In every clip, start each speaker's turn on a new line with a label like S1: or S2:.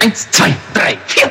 S1: Eins, zwei, drei, vier.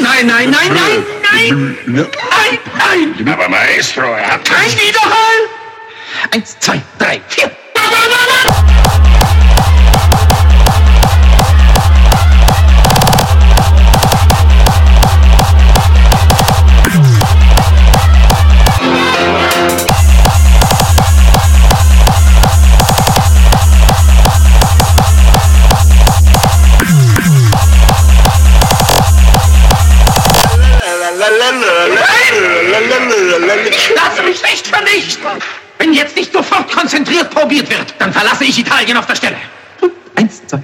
S1: Nein, nein, nein, nein, nein, nein, nein.
S2: Aber Maestro, er hat
S1: Kein Widerhall. Eins, zwei, drei, vier. Ich lasse mich nicht vernichten. Wenn jetzt nicht sofort konzentriert probiert wird, dann verlasse ich Italien auf der Stelle. Eins, zwei.